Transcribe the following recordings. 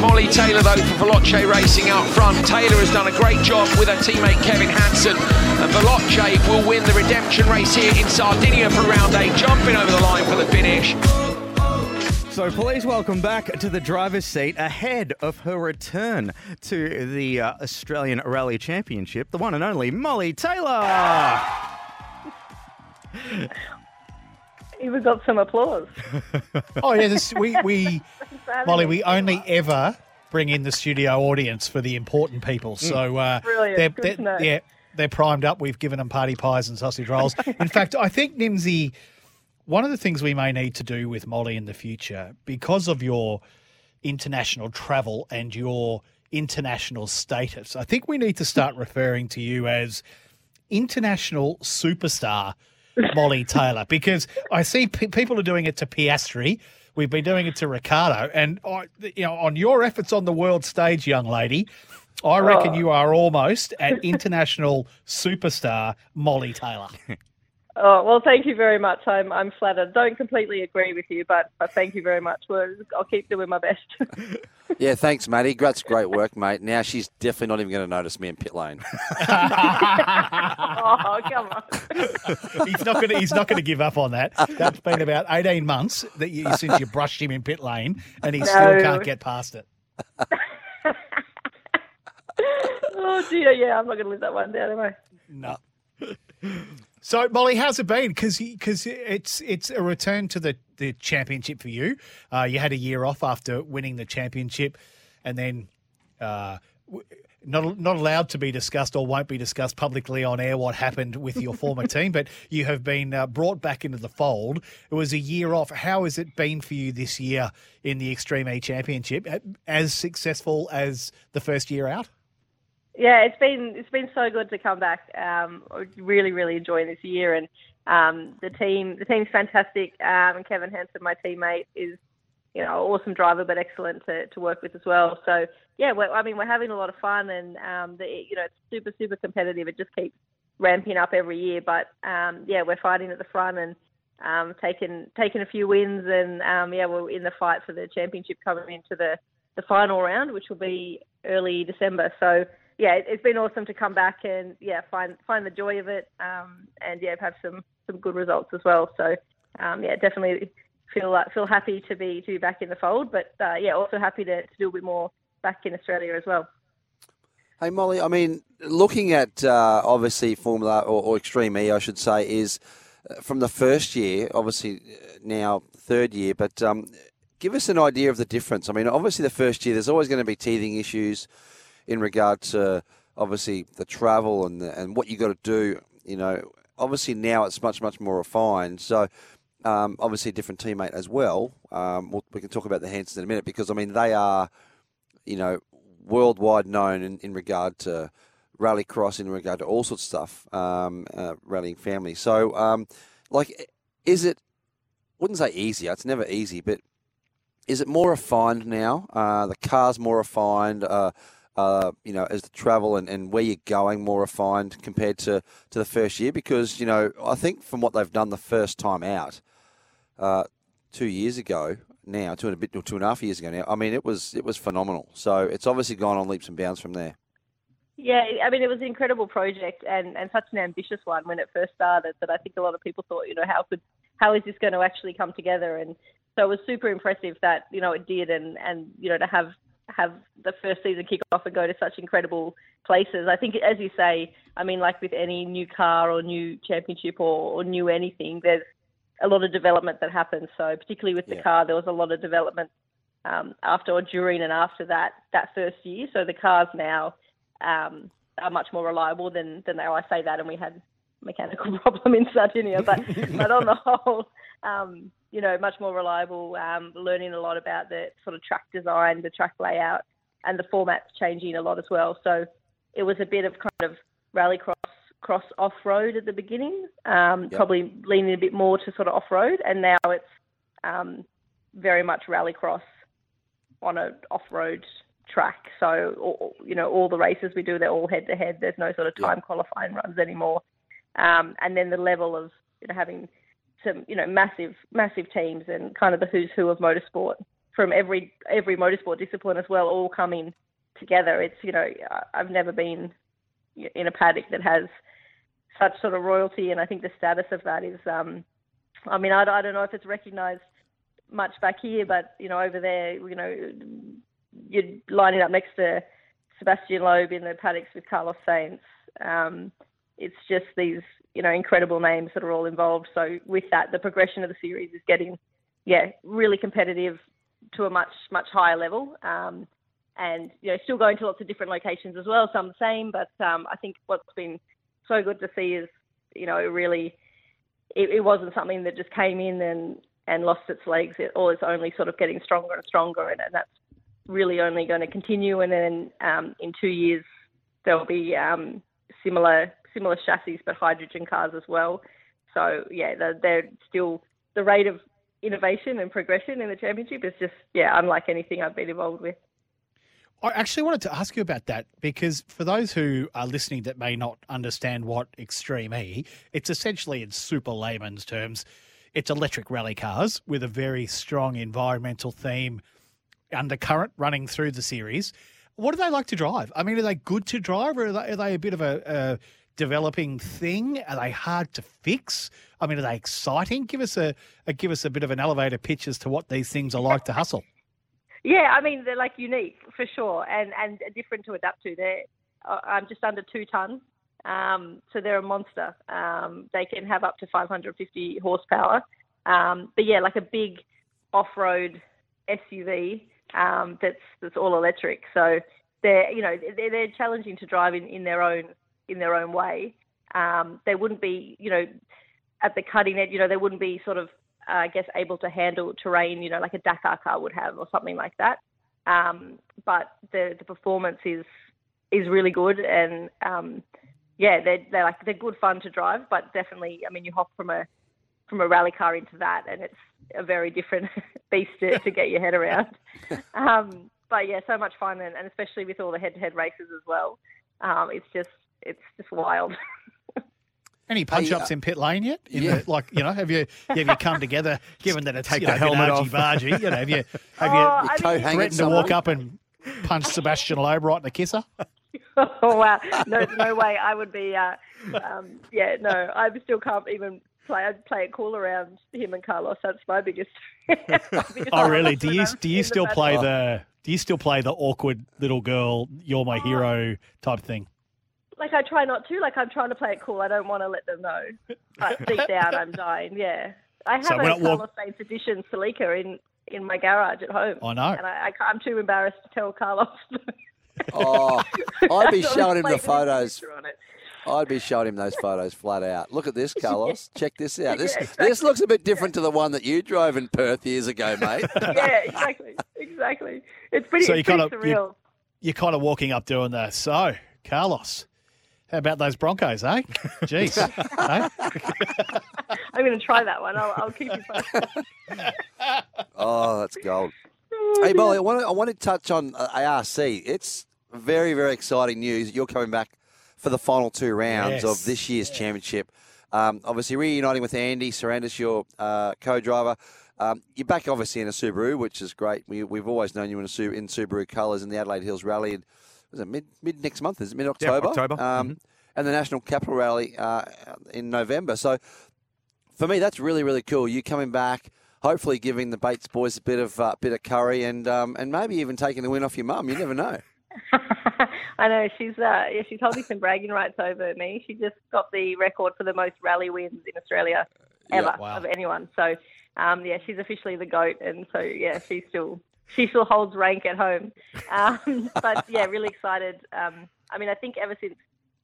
Molly Taylor, though, for Veloce Racing out front. Taylor has done a great job with her teammate Kevin Hansen. And Veloce will win the redemption race here in Sardinia for round eight, jumping over the line for the finish. So please welcome back to the driver's seat ahead of her return to the uh, Australian Rally Championship, the one and only Molly Taylor. Even got some applause. Oh yeah, this, we we Molly, we only ever bring in the studio audience for the important people. So uh, Brilliant. they're, Good they're, to know. yeah, they're primed up. We've given them party pies and sausage rolls. In fact, I think Nimsy, one of the things we may need to do with Molly in the future, because of your international travel and your international status, I think we need to start referring to you as international superstar Molly Taylor because I see pe- people are doing it to Piastri. We've been doing it to Ricciardo, and I, you know, on your efforts on the world stage, young lady, I reckon oh. you are almost an international superstar Molly Taylor. Oh well, thank you very much. I'm I'm flattered. Don't completely agree with you, but, but thank you very much. Well, I'll keep doing my best. Yeah, thanks, Matty. That's great work, mate. Now she's definitely not even going to notice me in pit lane. oh come on. he's not going to. He's not going to give up on that. That's been about eighteen months that you, since you brushed him in pit lane, and he still can't get past it. Oh dear, yeah, I'm not going to live that one down, am I? No. So Molly, how's it been? Because because it's it's a return to the, the championship for you. Uh, you had a year off after winning the championship, and then uh, w- not not allowed to be discussed or won't be discussed publicly on air what happened with your former team. But you have been uh, brought back into the fold. It was a year off. How has it been for you this year in the Extreme E Championship? As successful as the first year out? Yeah, it's been it's been so good to come back. Um, really really enjoying this year, and um, the team the team's fantastic. Um, and Kevin Hansen, my teammate, is you know awesome driver, but excellent to, to work with as well. So yeah, I mean we're having a lot of fun, and um, the, you know it's super super competitive. It just keeps ramping up every year, but um, yeah, we're fighting at the front and um, taking taking a few wins, and um, yeah, we're in the fight for the championship coming into the the final round, which will be early December. So yeah, it, it's been awesome to come back and yeah, find find the joy of it, um, and yeah, have some some good results as well. So um, yeah, definitely feel uh, feel happy to be to be back in the fold, but uh, yeah, also happy to, to do a bit more back in Australia as well. Hey, Molly, I mean, looking at uh, obviously Formula or, or Extreme E, I should say, is uh, from the first year, obviously uh, now third year, but um, give us an idea of the difference. I mean, obviously the first year, there's always going to be teething issues in regard to obviously the travel and the, and what you got to do. You know, obviously now it's much much more refined. So. Um, obviously, a different teammate as well. Um, we'll, we can talk about the Hansens in a minute because I mean they are, you know, worldwide known in, in regard to rallycross, in regard to all sorts of stuff, um, uh, rallying family. So, um, like, is it? Wouldn't say easier. It's never easy, but is it more refined now? Uh, the car's more refined. Uh, uh, you know, as the travel and, and where you're going more refined compared to, to the first year? Because, you know, I think from what they've done the first time out, uh, two years ago now, two and a bit, two and a half years ago now, I mean, it was it was phenomenal. So it's obviously gone on leaps and bounds from there. Yeah, I mean, it was an incredible project and, and such an ambitious one when it first started that I think a lot of people thought, you know, how could, how is this going to actually come together? And so it was super impressive that, you know, it did and, and, you know, to have, have the first season kick off and go to such incredible places. I think, as you say, I mean, like with any new car or new championship or, or new anything, there's a lot of development that happens. So particularly with the Yeah. car, there was a lot of development um, after or during and after that that first year. So the cars now um, are much more reliable than than they are. I say that, and we had mechanical problem in Sardinia, but but on the whole, um, you know, much more reliable. Um, learning a lot about the sort of track design, the track layout, and the format's changing a lot as well. So it was a bit of kind of rallycross cross off road at the beginning, um, Yep. probably leaning a bit more to sort of off road, and now it's um, very much rallycross on a off road track. So all, you know all the races we do, they're all head to head. There's no sort of time qualifying runs anymore. Um, and then the level of you know having you know massive massive teams and kind of the who's who of motorsport from every every motorsport discipline as well, all coming together. It's you know I've never been in a paddock that has such sort of royalty, and I think the status of that is, um, I mean, I, I don't know if it's recognised much back here, but you know, over there, you know, you're lining up next to Sebastian Loeb in the paddocks with Carlos Sainz. Um, it's just these, you know, incredible names that are all involved. So with that, the progression of the series is getting, yeah, really competitive to a much much higher level. Um, and you know, still going to lots of different locations as well. Some the same, but um, I think what's been so good to see is, you know, really, it, it wasn't something that just came in and and lost its legs. It, or it's only sort of getting stronger and stronger, and, and that's really only going to continue. And then um, in two years, there'll be um, similar similar chassis, but hydrogen cars as well. So yeah, they're, they're still the rate of innovation and progression in the championship is just yeah unlike anything I've been involved with. I actually wanted to ask you about that because for those who are listening that may not understand what Extreme E, it's essentially in super layman's terms, it's electric rally cars with a very strong environmental theme undercurrent running through the series. What do they like to drive? I mean, are they good to drive or are they, are they a bit of a, a developing thing? Are they hard to fix? I mean, are they exciting? Give us a, a give us a bit of an elevator pitch as to what these things are like to hustle. Yeah, I mean they're like unique for sure, and and different to adapt to. They're I'm just under two tons, um, so they're a monster. Um, they can have up to 550 horsepower, um, but yeah, like a big off-road SUV um, that's that's all electric. So they're you know they're, they're challenging to drive in, in their own in their own way. Um, they wouldn't be you know at the cutting edge. You know they wouldn't be sort of uh, I guess able to handle terrain. You know like a Dakar car would have or something like that. Um, but the the performance is is really good and um, yeah they're they're like they're good fun to drive. But definitely I mean you hop from a from a rally car into that and it's a very different beast to, to get your head around. Um, but yeah, so much fun, and, and especially with all the head-to-head races as well. Um, it's just it's just wild. Any punch ups uh, in pit lane yet? In yeah. the, like you know, have you have you come together? Given that it's Take you the know, helmet off. bargy, you know, have you have Oh, you I mean- Co-hanging threatened to walk up and punch Sebastian Loeb right in the kisser? oh wow, no, no way. I would be. Uh, um, yeah, no, I still can't even play. I'd play it cool around him and Carlos. That's my biggest. my biggest Oh, really? Do you do you in the still paddock. play the do you still play the awkward little girl, you're my hero type thing? Like I try not to. Like I'm trying to play it cool. I don't want to let them know, but deep down I'm dying. Yeah, I have So a when it walk- Carlos Sainz edition Celica in in my garage at home. I know. and I, I, I'm too embarrassed to tell Carlos. Oh, I'd be showing him the photos. picture on it. I'd be showing him those photos flat out. Look at this, Carlos. Check this out. This Yeah, exactly. this looks a bit different to the one that you drove in Perth years ago, mate. yeah, exactly, exactly. It's pretty, So you it's pretty kinda- you- surreal. You're kind of walking up doing the so, Carlos. How about those Broncos, eh? Jeez. eh? I'm going to try that one. I'll, I'll keep you posted. Oh, that's gold. Hey, Molly, I want to I want to touch on uh, ARC. It's very very exciting news. You're coming back for the final two rounds Yes. of this year's championship. Um, obviously, reuniting with Andy Sarandis, your uh, co-driver. Um, you're back, obviously, in a Subaru, which is great. We, we've always known you in, a, in Subaru colours in the Adelaide Hills Rally. And was it mid mid next month? Is it mid October? Yeah, October. Um, And the National Capital Rally uh, in November. So for me, that's really really cool. You coming back, hopefully giving the Bates boys a bit of uh, bit of curry, and um, and maybe even taking the win off your mum. You never know. I know she's uh, yeah she's holding some bragging rights over me. She just got the record for the most rally wins in Australia ever Yeah, wow. of anyone. So um, yeah, she's officially the goat, and so yeah, she's still she still holds rank at home. Um, but yeah, really excited. Um, I mean, I think ever since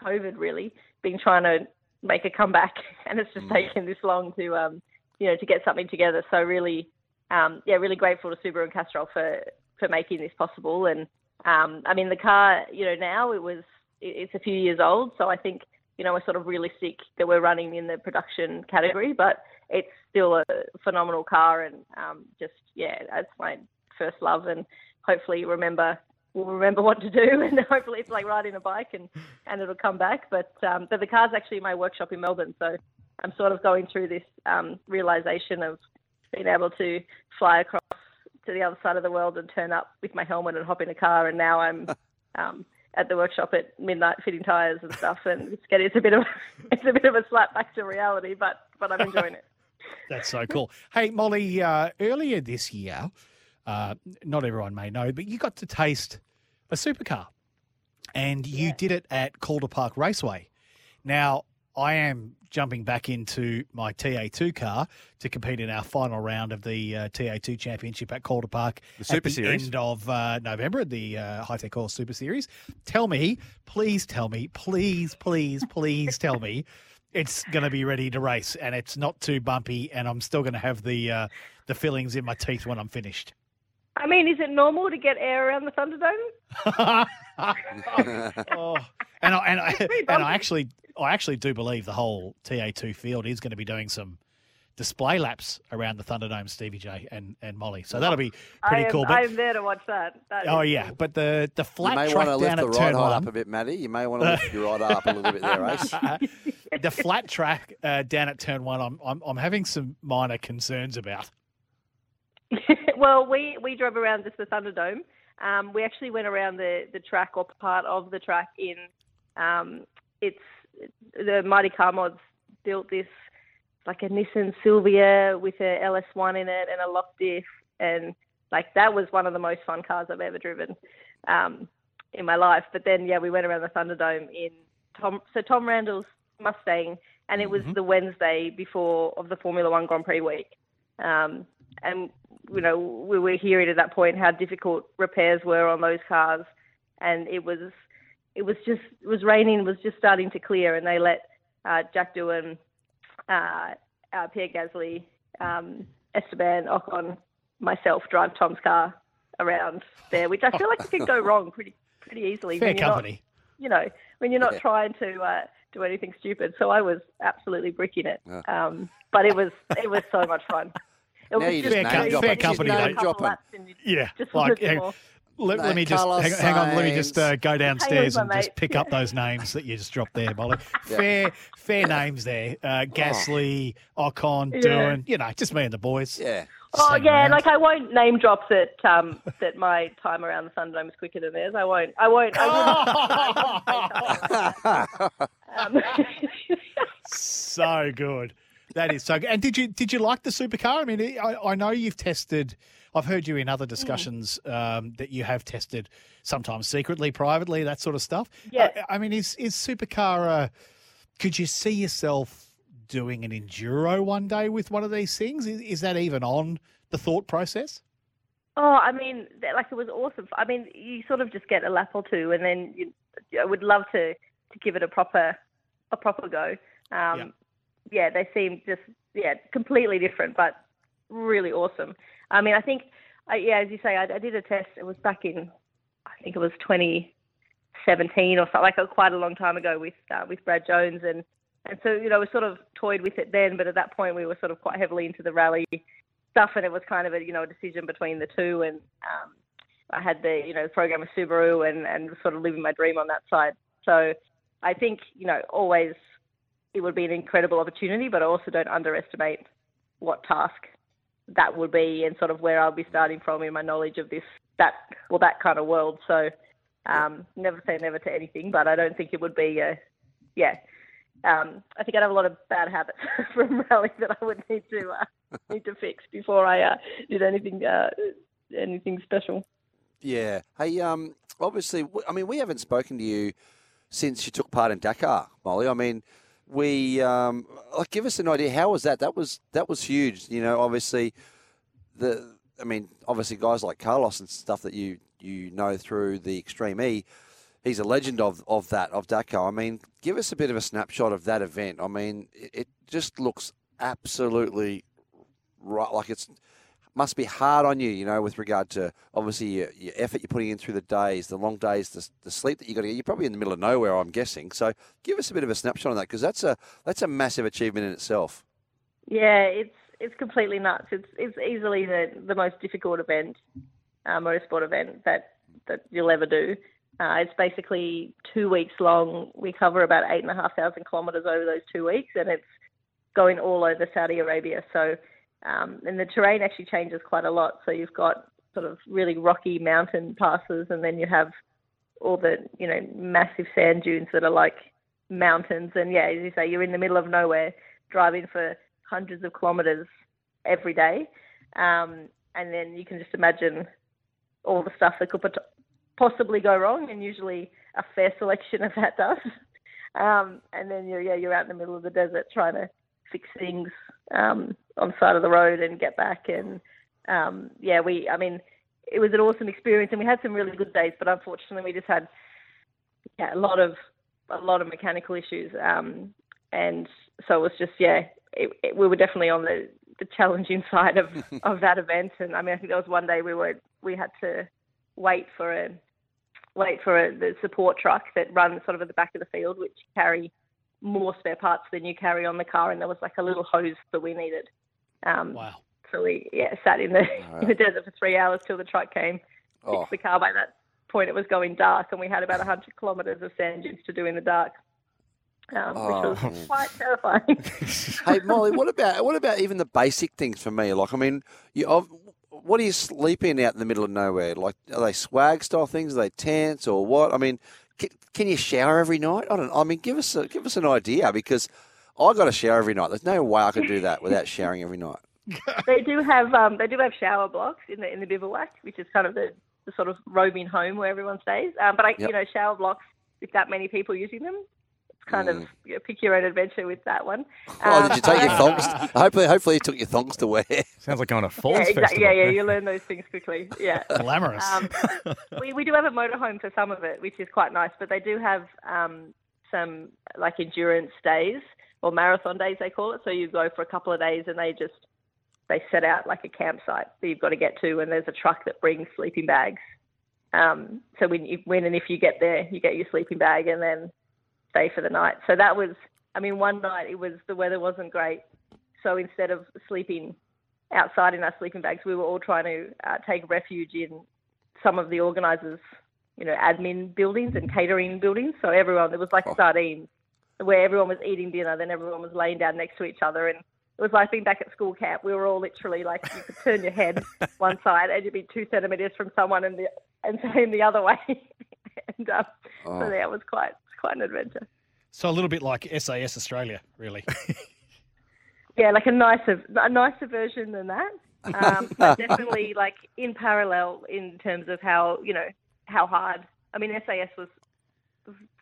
COVID, really been trying to make a comeback, and it's just taken this long to um, you know to get something together. So really, um, yeah, really grateful to Subaru and Castrol for for making this possible. And um, I mean, the car, you know, now it was it- it's a few years old, so I think you know we're sort of realistic that we're running in the production category, but it's still a phenomenal car, and um, just yeah, that's my first love, and hopefully remember will remember what to do, and hopefully it's like riding a bike, and and it'll come back. But um, but the car's actually in my workshop in Melbourne, so I'm sort of going through this um, realization of being able to fly across to the other side of the world and turn up with my helmet and hop in a car, and now I'm um, at the workshop at midnight fitting tires and stuff, and it's getting it's a bit of it's a bit of a slap back to reality, but but I'm enjoying it. That's so cool. Hey, Molly, uh, earlier this year, uh, not everyone may know, but you got to taste a supercar and you did it at Calder Park Raceway. Now, I am jumping back into my TA2 car to compete in our final round of the uh, TA2 Championship at Calder Park The Super at the Series. end of uh, November the uh, High Tech Horse Super Series. Tell me, please tell me, please, please, please tell me it's going to be ready to race and it's not too bumpy and I'm still going to have the uh, the fillings in my teeth when I'm finished. I mean, is it normal to get air around the Thunderdome? oh, and I, and I, and I actually I actually do believe the whole TA2 field is going to be doing some display laps around the Thunderdome, Stevie J and, and Molly. So that'll be pretty I am, cool. I But, am there to watch that. That oh yeah, cool. but the the You flat may track want to down lift the at turn height one. up a bit, Matty. You may want to lift your ride up a little bit there, Ace. the flat track uh, down at turn one, I'm, I'm I'm having some minor concerns about. well, we, we drove around just the Thunderdome. Um, we actually went around the, the track or part of the track in um, it's the Mighty Car Mods built this like a Nissan Silvia with a LS1 in it and a lock diff and like that was one of the most fun cars I've ever driven um, in my life. But then yeah, we went around the Thunderdome in Tom so Tom Randle's Mustang and it was the Wednesday before of the Formula One Grand Prix week. Um, and you know we were hearing at that point how difficult repairs were on those cars, and it was it was just it was raining, was just starting to clear, and they let uh, Jack Doohan, uh, uh, Pierre Gasly, um, Esteban Ocon, myself drive Tom's car around there, which I feel like it could go wrong pretty pretty easily. Fair when you're not- you know, when you're not Yeah. trying to uh, do anything stupid. So I was absolutely bricking it. Um, but it was it was so much fun. It Now was you just just Fair name co- fair company, Just name couple dropping. laps and you Yeah, just like hang- more. let, let me just hang, hang on. Let me just uh, go downstairs my and just pick up those names that you just dropped there, Molly. Fair, fair names there. Uh, Gasly, Ocon, Yeah. Doohan. You know, just me and the boys. Yeah. Oh hang yeah, around. like I won't name drop that um, that my time around the Thunderdome is quicker than theirs. I won't. I won't. I wouldn't. um, so good. That is so good. And did you did you like the supercar? I mean, I, I know you've tested. I've heard you in other discussions um, that you have tested sometimes secretly, privately, that sort of stuff. Yeah. I, I mean, is is supercar? Uh, could you see yourself doing an enduro one day with one of these things? Is, is that even on the thought process? Oh, I mean, like it was awesome. I mean, you sort of just get a lap or two, and then you, I would love to to give it a proper a proper go. Um, yeah. They seem just yeah completely different, but really awesome. I mean, I think I, yeah, as you say, I, I did a test. It was back in I think it was 2017 or something, like uh, quite a long time ago with uh, with Brad Jones, and and so you know we sort of toyed with it then, but at that point we were sort of quite heavily into the rally stuff, and it was kind of a you know a decision between the two. And um, I had the you know program with Subaru, and and sort of living my dream on that side. So I think you know always it would be an incredible opportunity, but I also don't underestimate what task that would be, and sort of where I'll be starting from in my knowledge of this that well that kind of world. So um, never say never to anything, but I don't think it would be a yeah. Um, I think I'd have a lot of bad habits from rally that I would need to uh, need to fix before I uh, did anything uh, anything special. Yeah. Hey, um, obviously, I mean, we haven't spoken to you since you took part in Dakar, Molly. I mean, we um, like give us an idea. How was that? That was that was huge. You know, obviously, the I mean, obviously, guys like Carlos and stuff that you you know through the Extreme E. he's a legend of, of that of Dakar. I mean, give us a bit of a snapshot of that event. I mean, it, it just looks absolutely right. Like it's must be hard on you, you know, with regard to obviously your, your effort you're putting in through the days, the long days, the, the sleep that you got to get. You're probably in the middle of nowhere, I'm guessing. So give us a bit of a snapshot on that because that's a that's a massive achievement in itself. Yeah, it's it's completely nuts. It's it's easily the the most difficult event, uh, motorsport event that that you'll ever do. Uh, it's basically two weeks long. We cover about eight and a half thousand kilometres over those two weeks, and it's going all over Saudi Arabia. So um, and the terrain actually changes quite a lot. So you've got sort of really rocky mountain passes, and then you have all the you know massive sand dunes that are like mountains. And yeah, as you say, you're in the middle of nowhere, driving for hundreds of kilometres every day, um, and then you can just imagine all the stuff that could possibly go wrong, and usually a fair selection of that does. Um, and then you're yeah you're out in the middle of the desert trying to fix things um, on the side of the road and get back. And um, yeah, we, I mean, it was an awesome experience, and we had some really good days. But unfortunately, we just had yeah a lot of a lot of mechanical issues, um, and so it was just yeah, it, it, we were definitely on the the challenging side of of that event. And I mean, I think there was one day we were we had to wait for a wait for a, the support truck that runs sort of at the back of the field, which carry more spare parts than you carry on the car, and there was like a little hose that we needed. Um, wow. So we yeah sat in the right. in the desert for three hours till the truck came, fixed oh. the car. By that point, it was going dark, and we had about hundred kilometres of sand dunes to do in the dark. Um, oh. Which was quite terrifying. hey Molly, what about what about even the basic things for me? Like, I mean, you, what are you sleeping out in the middle of nowhere? Like, are they swag style things? Are they tents or what? I mean, can, can you shower every night? I don't. I mean, give us a, give us an idea because I got to shower every night. There's no way I could do that without showering every night. they do have um, they do have shower blocks in the in the bivouac, which is kind of the, the sort of roaming home where everyone stays. Um, but I, yep. you know, shower blocks with that many people using them, kind mm. of you know, pick your own adventure with that one. Um, oh, did you take your thongs? hopefully, hopefully you took your thongs to wear. Sounds like going to falls yeah, exactly, yeah, yeah. You learn those things quickly. Yeah, glamorous. Um, we we do have a motorhome for some of it, which is quite nice. But they do have um, some like endurance days or marathon days they call it. So you go for a couple of days and they just they set out like a campsite that you've got to get to, and there's a truck that brings sleeping bags. Um, so when you when and if you get there, you get your sleeping bag, and then stay for the night. So that was, I mean, one night it was the weather wasn't great, so instead of sleeping outside in our sleeping bags, we were all trying to uh, take refuge in some of the organisers, you know, admin buildings and catering buildings. So everyone, it was like oh. sardines, where everyone was eating dinner, then everyone was laying down next to each other, and it was like being back at school camp. We were all literally like you could turn your head one side and you'd be two centimeters from someone and the and same the other way. and um, oh. so that was quite quite an adventure. So a little bit like SAS Australia, really. yeah, like a nicer, a nicer version than that. Um, but definitely like in parallel in terms of how you know how hard. I mean, SAS was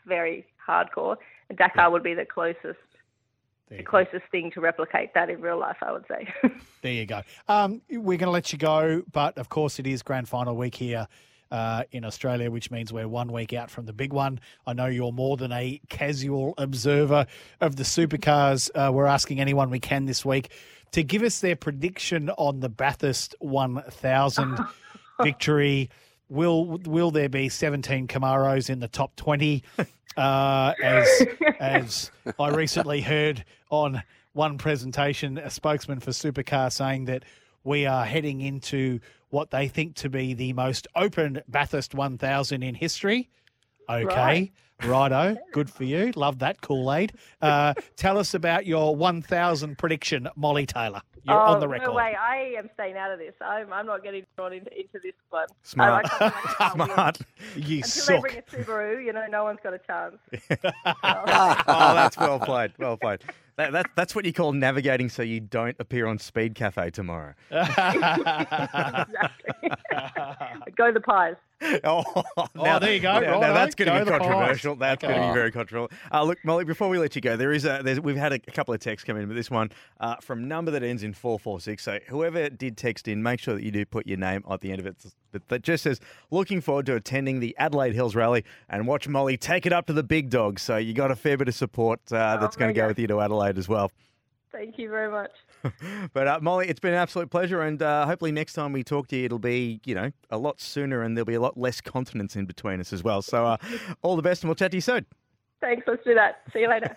very hardcore, and Dakar would be the closest the closest thing to replicate that in real life, I would say. there you go. Um, we're going to let you go, but of course, it is grand final week here uh, in Australia, which means we're one week out from the big one. I know you're more than a casual observer of the supercars. Uh, we're asking anyone we can this week to give us their prediction on the Bathurst 1000 victory. Will will there be 17 Camaros in the top 20? Uh, as as I recently heard on one presentation, a spokesman for Supercar saying that we are heading into what they think to be the most open Bathurst 1000 in history. Okay. Right. Righto, good for you. Love that Kool Aid. Uh, tell us about your 1,000 prediction, Molly Taylor. You're oh, on the record. No way. I am staying out of this. I'm, I'm not getting drawn into, into this one. Smart. Smart. You Until suck. they bring a Subaru, you know, no one's got a chance. oh, that's well played. Well played. That, that, that's what you call navigating so you don't appear on Speedcafe tomorrow. exactly. Go the pies. Oh, now, oh, there you go. Now, now that's going to be controversial. That's okay. going to be very controversial. Uh, look, Molly, before we let you go, there is a we've had a, couple of texts come in, but this one uh, from number that ends in four four six. So whoever did text in, make sure that you do put your name at the end of it That, that just says, looking forward to attending the Adelaide Hills Rally and watch Molly take it up to the big dogs. So you got a fair bit of support uh, that's going to go with you to Adelaide as well. Thank you very much. But uh, Molly, it's been an absolute pleasure, and uh, hopefully next time we talk to you, it'll be you know a lot sooner, and there'll be a lot less continents in between us as well. So uh, all the best, and we'll chat to you soon. Thanks. Let's do that. See you later.